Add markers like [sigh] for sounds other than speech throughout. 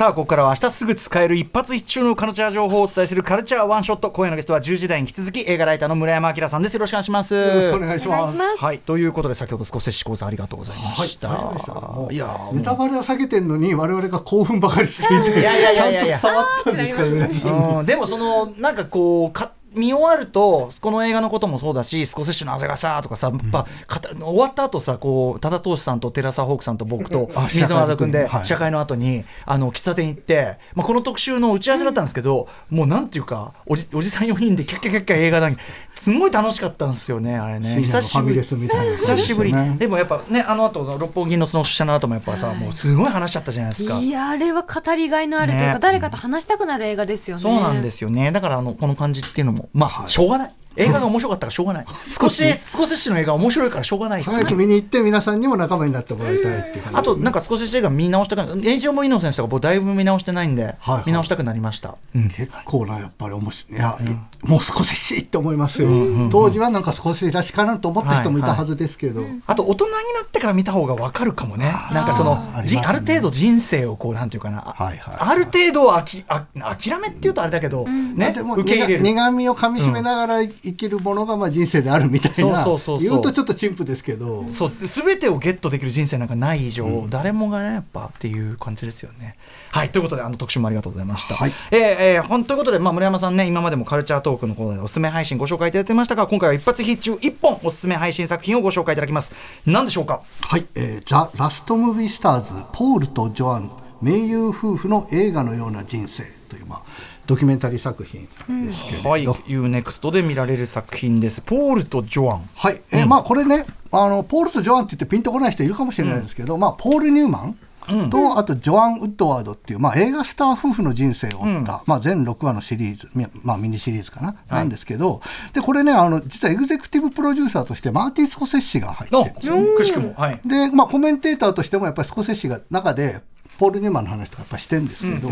さあここからは明日すぐ使える一発一中のカルチャー情報をお伝えするカルチャーワンショット。今夜のゲストは10時台に引き続き映画ライターの村山明さんです。よろしくお願いします。よろしくお願いします。はいということで先ほど少し試行錯ありがとうございました、はい、いやーネタバレは避けてんのに我々が興奮ばかりしていてちゃんと伝わったんですかね。でもそのなんかこうか見終わるとこの映画のこともそうだしスコセッシュの汗がさとかさ、やっぱかた終わった後さこう多田投手さんと寺澤ホークさんと僕とあ水野田君ではい。試写会の後にあの喫茶店行って、まあ、この特集の打ち合わせだったんですけど、もうなんていうかおじおじさん4人でキャッキャキャッキャ映画だすごい楽しかったんですよねあれね。深夜のファミレスみたいな久しぶり、ねでもやっぱねあの後の六本木のその出社の後もやっぱさ、もうすごい話しちゃったじゃないですか。いやあれは語りがいのあるというか、ね。誰かと話したくなる映画ですよね。そうなんですよね。だからあのこの感じっていうのもまあ、しょうがない。映画が面白かったからしょうがない。少 [laughs] し少し。しの映画面白いからしょうがない。早く見に行って皆さんにも仲間になってもらいたいっていう感じ。あとなんか少しし映画見直したくなエイジオブイノセンスとか僕だいぶ見直してないんで、はいはい。見直したくなりました。うん。結構なやっぱり面白い。いや、もう少ししいって思いますよ、当時はなんか少しらしかなと思った人もいたはずですけど、あと大人になってから見た方がわかるかもね。なんかそのあーじあ,、る程度人生をこうなんていうかな、はいはい。ある程度あきあ諦めっていうとあれだけど、まねあでも受け入れる。苦みをかみしめながら生きるものがまあ人生であるみたいなそうそうそう言うとちょっと陳腐ですけど。そう。全てをゲットできる人生なんかない以上、誰もがねやっぱっていう感じですよね。はい。ということであの特集もありがとうございました。はい。えーえーほんということで、まあ、村山さんね今までもカルチャートークのコーナーでおすすめ配信ご紹介いただいてましたが今回は一発必中1本おすすめ配信作品をご紹介いただきます。何でしょうか？はい、えーザ・ラストムービースターズポールとジョアン盟友夫婦の映画のような人生という、まあ、ドキュメンタリー作品ですけれど、はい UNEXT で見られる作品です。ポールとジョアン。はい、えーまあこれねあのポールとジョアンって言ってピンとこない人いるかもしれないですけど、まあ、ポール・ニューマンと、あとジョアン・ウッドワードっていう、まあ、映画スター夫婦の人生を追った、まあ、全6話のシリーズ、みまあ、ミニシリーズかな、なんですけどでこれねあの実はエグゼクティブプロデューサーとしてマーティン・スコセッシが入ってのるんですよ。くしくも。はい。で、まあ、コメンテーターとしてもやっぱりスコセッシが中でポール・ニューマンの話とかやっぱしてるんですけど、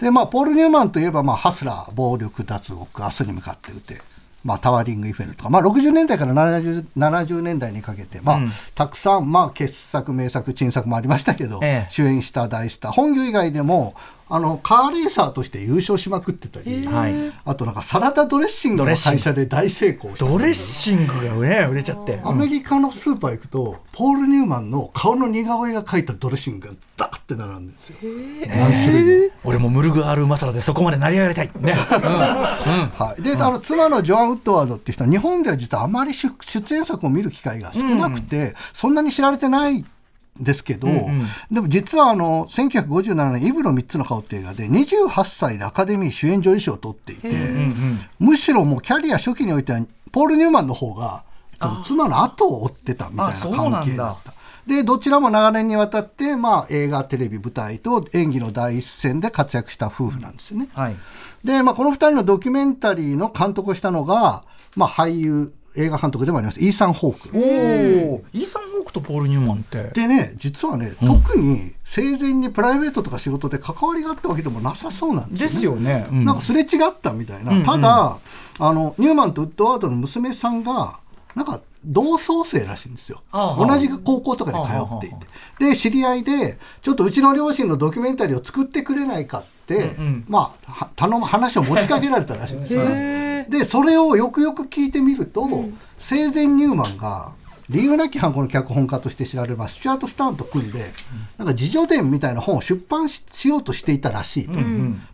でまあ、ポール・ニューマンといえば、まあ、ハスラー暴力脱獄明日に向かって撃て、まあ、タワーリング・イフェルとか、まあ、60年代から 70, 70年代にかけて、まあたくさん、まあ、傑作名作珍作もありましたけど、ええ。主演した大スター本業以外でもあのカーレーサーとして優勝しまくってたり、はい。あとなんかサラダドレッシングの会社で大成功ドレッシングがね売れちゃって。アメリカのスーパー行くと、ポール・ニューマンの顔の似顔絵が描いたドレッシングがダーって並んでるんですよ。何種類も。俺もムルグアール・マサラでそこまで成り上がりたい。ね。はい、で、あの妻のジョアン・ウッドワードっていう人は日本では実はあまり出出演作を見る機会が少なくて、そんなに知られてないんですけど、でも実はあの1957年「イブの3つの顔」っていう映画で28歳でアカデミー主演女優賞を取っていて、むしろもうキャリア初期においてはポール・ニューマンの方がその妻の後を追ってたみたいな関係だった。でどちらも長年にわたって、まあ、映画テレビ舞台と演技の第一線で活躍した夫婦なんですよね。はい。で、まあ、この2人のドキュメンタリーの監督をしたのが、まあ、俳優映画監督でもありますイーサン・ホーク。イーサポール・ニューマンって。でね実はね、特に生前にプライベートとか仕事で関わりがあったわけでもなさそうなんですよね。ですよね。うん。なんかすれ違ったみたいな、ただあのニューマンとウッドワードの娘さんがなんか同窓生らしいんですよ。同じ高校とかに通っていて。で知り合いでちょっとうちの両親のドキュメンタリーを作ってくれないかって、まあは頼む話を持ちかけられたらしいんですよ。ね。でそれをよくよく聞いてみると、生前ニューマンが理由なき犯行の脚本家として知られるスチュアート・スターンと組んで、なんか自叙伝みたいな本を出版ししようとしていたらしいと。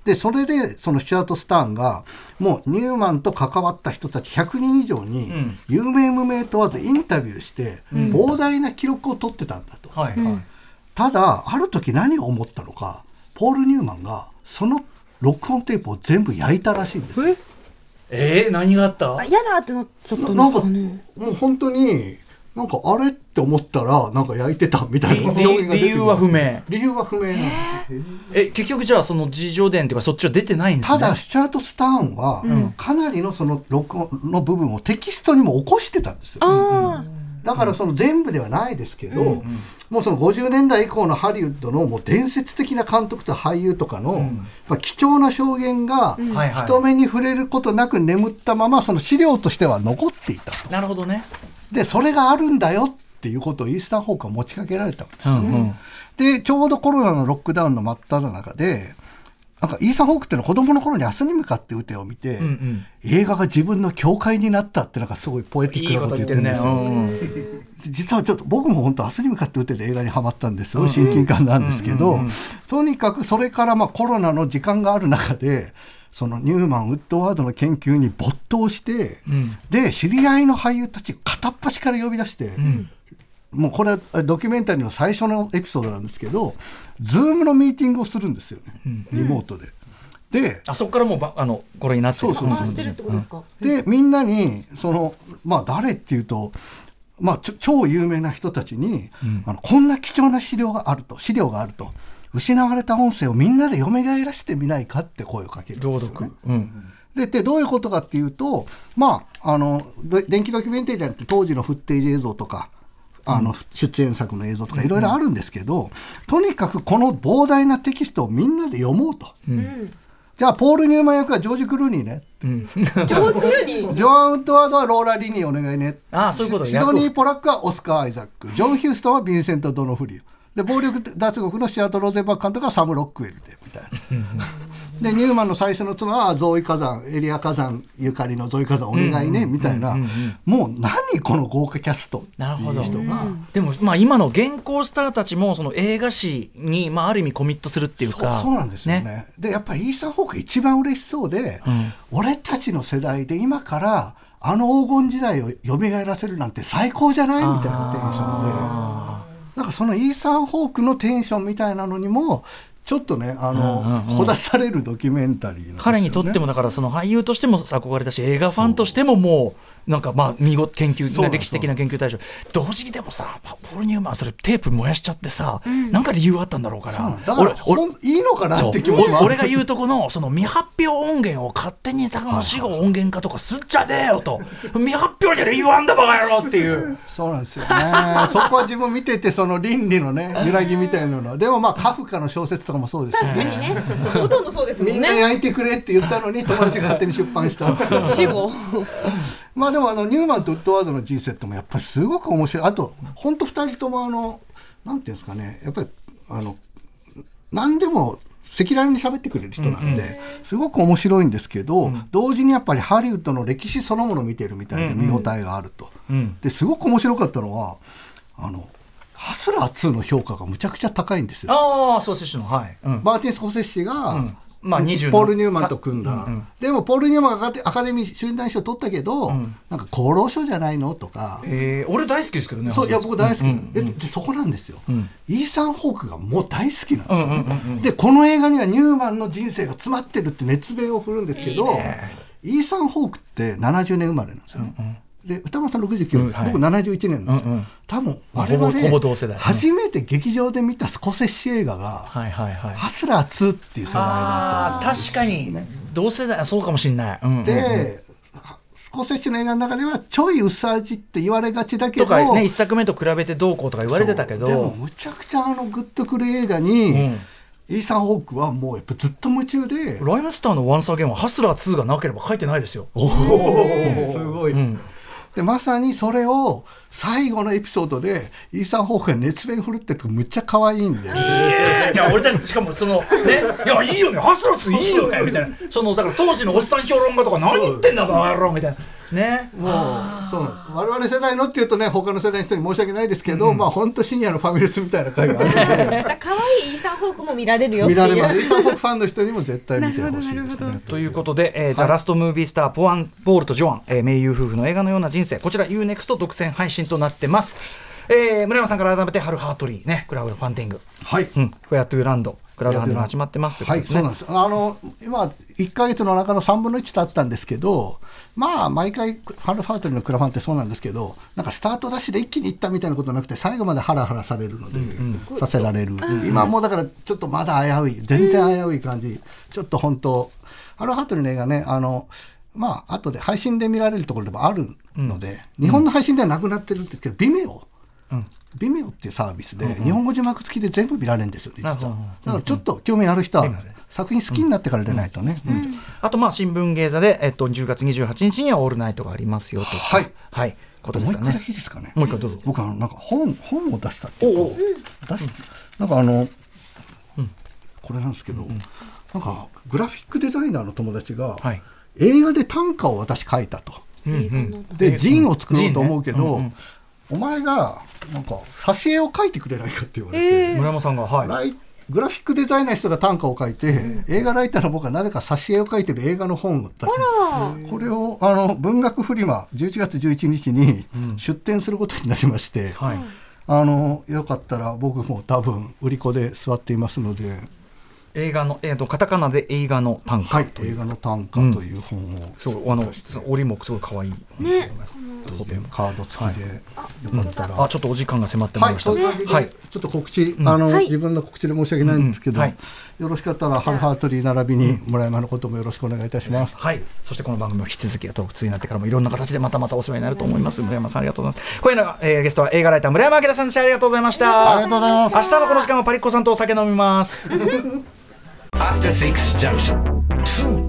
でそれでそのスチュアート・スターンがもうニューマンと関わった人たち100人以上に有名無名問わずインタビューして、膨大な記録を取ってたんだと。はいはい。ただある時何を思ったのかポール・ニューマンがその録音テープを全部焼いたらしいんですよ。えー、何があった？あ嫌だってなっちゃったんなんかですかね。もう本当になんかあれって思ったらなんか焼いてたみたいな理証言が出てくる理由は不明。理由は不明なんですよ。え、結局じゃあその自叙伝っていうかそっちは出てないんですね。ただスチュアート・スターンはかなりのその録音の部分をテキストにも起こしてたんですよ。あだからその全部ではないですけど、もうその50年代以降のハリウッドのもう伝説的な監督と俳優とかの、まあ貴重な証言が人目に触れることなく眠ったままその資料としては残っていたと。なるほどね。でそれがあるんだよっっていうことをイースタンホークは持ちかけられたんですよね。うんうん、でちょうどコロナのロックダウンの真っ只中でなんかイーサン・ホークっていうのは子供の頃に明日に向かって打てを見て、うんうん、映画が自分の教会になったってなんかすごいポエティックなこと言ってるんですよ。いいね、実はちょっと僕も本当明日に向かって打てで映画にはまったんです。よ、親近感なんですけど、とにかくそれからまあコロナの時間がある中でそのニューマン・ウッドワードの研究に没頭して、うん、で知り合いの俳優たち片っ端から呼び出して、うん、もうこれはドキュメンタリーの最初のエピソードなんですけど、ズームのミーティングをするんですよね、うん、リモートで。であそこからもうばあのこれになってそうそうそうでみんなにそのまあ誰っていうとまあ超有名な人たちに、うん、あのこんな貴重な資料があると資料があると失われた音声をみんなで蘇らせてみないかって声をかけるんですよね。うん。ででどういうことかっていうと、まあ、あの伝記ドキュメンタリーって当時のフッテージ映像とかあの出演作の映像とかいろいろあるんですけど、とにかくこの膨大なテキストをみんなで読もうと。じゃあポール・ニューマン役はジョージ・クルーニーね、うん、[laughs] ジョージ・クルーニー？ジョアン・ウッドワードはローラ・リニーお願いね。ああそういうことシドニー・ポラックはオスカー・アイザック。ジョン・ヒューストンはヴィンセント・ドノフリオで暴力脱獄のスチュアート・ローゼンバーグ監督はサム・ロックウェルでみたいな。でニューマンの最初の妻はゾーイ火山エリア火山ゆかりのゾイ火山お願いね、みたいな、もう何この豪華キャストっていう人が。でもまあ今の現行スターたちもその映画史にまあある意味コミットするっていうか。そうなんですよね。ね。でやっぱりイーサン・ホーク一番嬉しそうで、うん、俺たちの世代で今からあの黄金時代を蘇らせるなんて最高じゃない？みたいなテンションで。なんかそのイーサン・ホークのテンションみたいなのにもちょっとねあの、ほだされるドキュメンタリー、ね、彼にとってもだからその俳優としても憧れたし映画ファンとしてももうなんかまあ見事研究歴史的な研究対象。同時にでもさポール・ニューマンそれテープ燃やしちゃってさ、うん、なんか理由あったんだろうから。だ。から俺いいのかなって気持ち俺が言うとこのその未発表音源を勝手に高野死後音源化とかすっちゃねえよと。[laughs] 未発表じゃね言わんだバカ野郎っていう。そうなんですよね。[laughs] そこは自分見ててその倫理のね揺らぎみたいなの。はでもまあカフカの小説とかもそうですよね。ほとんどそうですもんね。みんな焼いてくれって言ったのに友達が勝手に出版した。[laughs] 死後。まあでもあのニューマンとウッドワードの人生ってもやっぱりすごく面白い。あと本当二人ともあのなんていうんですかね。やっぱりあの何でも赤裸々に喋ってくれる人なんで、すごく面白いんですけど、同時にやっぱりハリウッドの歴史そのものを見てるみたいで見応えがあると。ですごく面白かったのはあのハスラー2の評価がむちゃくちゃ高いんですよ。ああ、ソーセッシの、はい。うん、マーティン・スコセッシが、うんまあ、ポール・ニューマンと組んだ、うんうん、でもポール・ニューマンがアカデミー主演男賞取ったけど、うん、なんか厚労省じゃないのとか、えー、俺大好きですけどねそういや僕大好き、うんうんうん、ででそこなんですよ、うん、イーサン・ホークがもう大好きなんですよ。ね、うんうんうんうん、でこの映画にはニューマンの人生が詰まってるって熱弁を振るんですけどイーサン・ホークって70年生まれなんですよね、うんうんで歌丸さん69、うんはい、僕71年ですよ、うんうん、多分我々初めて劇場で見たスコセッシ映画が「はいはいはい、ハスラー2」っていう世代だった確かに、ね、同世代そうかもしれない、うんうん、でスコセッシの映画の中ではちょい薄味って言われがちだけどとかね1作目と比べてどうこうとか言われてたけど。でもむちゃくちゃあのグッとくる映画に、うん。イーサン・ホークはもうやっぱずっと夢中でライムスターの「ワンサーゲンはハスラー2がなければ書いてないですよ。おおすごい、うんでまさにそれを最後のエピソードでイーサン・ホークが熱弁振るってるとむっちゃ可愛いんで、じゃあ俺たちしかもそのね [laughs] いやいいよね。ハスラスいいよね。みたいな。そのだから当時のおっさん評論家とか何言ってんだバカ野郎みたいなね、もうそうなんです。我々世代のっていうとね他の世代の人に申し訳ないですけど、うん、まあ本当深夜のファミレスみたいな会があるので。[laughs] 可愛いイーサン・ホークも見られるよ見られます。イーサン・ホークファンの人にも絶対見てほしいですねということで、えー、ザ・ラスト・ムービースターポアン・ポールとジョアン、えー、名優夫婦の映画のような人生。こちら UNEXT 独占配信となってます。えー、村山さんから改めて「ハルハートリー」ねクラウドファンディング。はい、うん、フェアトゥーランド。クラウドファンディング始まってますということですね、はい、そうなんです。あの今1か月の中の3分の1経ったんですけどまあ毎回ハルファートリーのクラファンってそうなんですけどなんかスタートダッシュで一気にいったみたいなことなくて最後までハラハラされるので、させられる、今もうだからちょっとまだ危うい全然危うい感じ、ちょっと本当ハルファートリーの映画ねあのまあ後で配信で見られるところでもあるので、うん、日本の配信ではなくなってるんですけど、微妙、うん、微妙っていうサービスで、日本語字幕付きで全部見られるんですよね、実は。だからちょっと興味ある人は、作品好きになってからでないとね。あと、まあ、新聞芸座で、えっと、10月28日にはオールナイトがありますよと。はい。はい。ことですかね。もう一個だけいいですかね。もう一回どうぞ。僕あのなんか本本を出したっていう。か出しなんかあの、これなんですけど、なんかグラフィックデザイナーの友達が、はい。映画で短歌を私書いたと。うんうん。でジンを作ろうと思うけど、ね。うんうん。お前がなんか挿絵を描いてくれないかって言われて、村山さんがはい。ライグラフィックデザイナーの人が短歌を書いて、映画ライターの僕はなぜか挿絵を描いてる映画の本を出してこれをあの文学フリマ11月11日に出展することになりまして、はい。あのよかったら僕も多分売り子で座っていますので、映画のえっとカタカナで映画の短歌はい、映画の短歌という本を、そうあの折もすごい可愛いね。カード付きで、よかったら。あちょっとお時間が迫ってまいはい、りました。はいちょっと告知、あの、はい。自分の告知で申し訳ないんですけど、うんはい。よろしかったら、ハルハートリー並びに村山のこともよろしくお願いいたします。はい、そしてこの番組も引き続きトーク2になってからもいろんな形でまたまたお世話になると思います。村山さんありがとうございます。今夜の、えーゲストは映画ライター村山明さんでした。ありがとうございました。ありがとうございます。明日のこの時間はパリッコさんとお酒飲みます After Six Junction. 2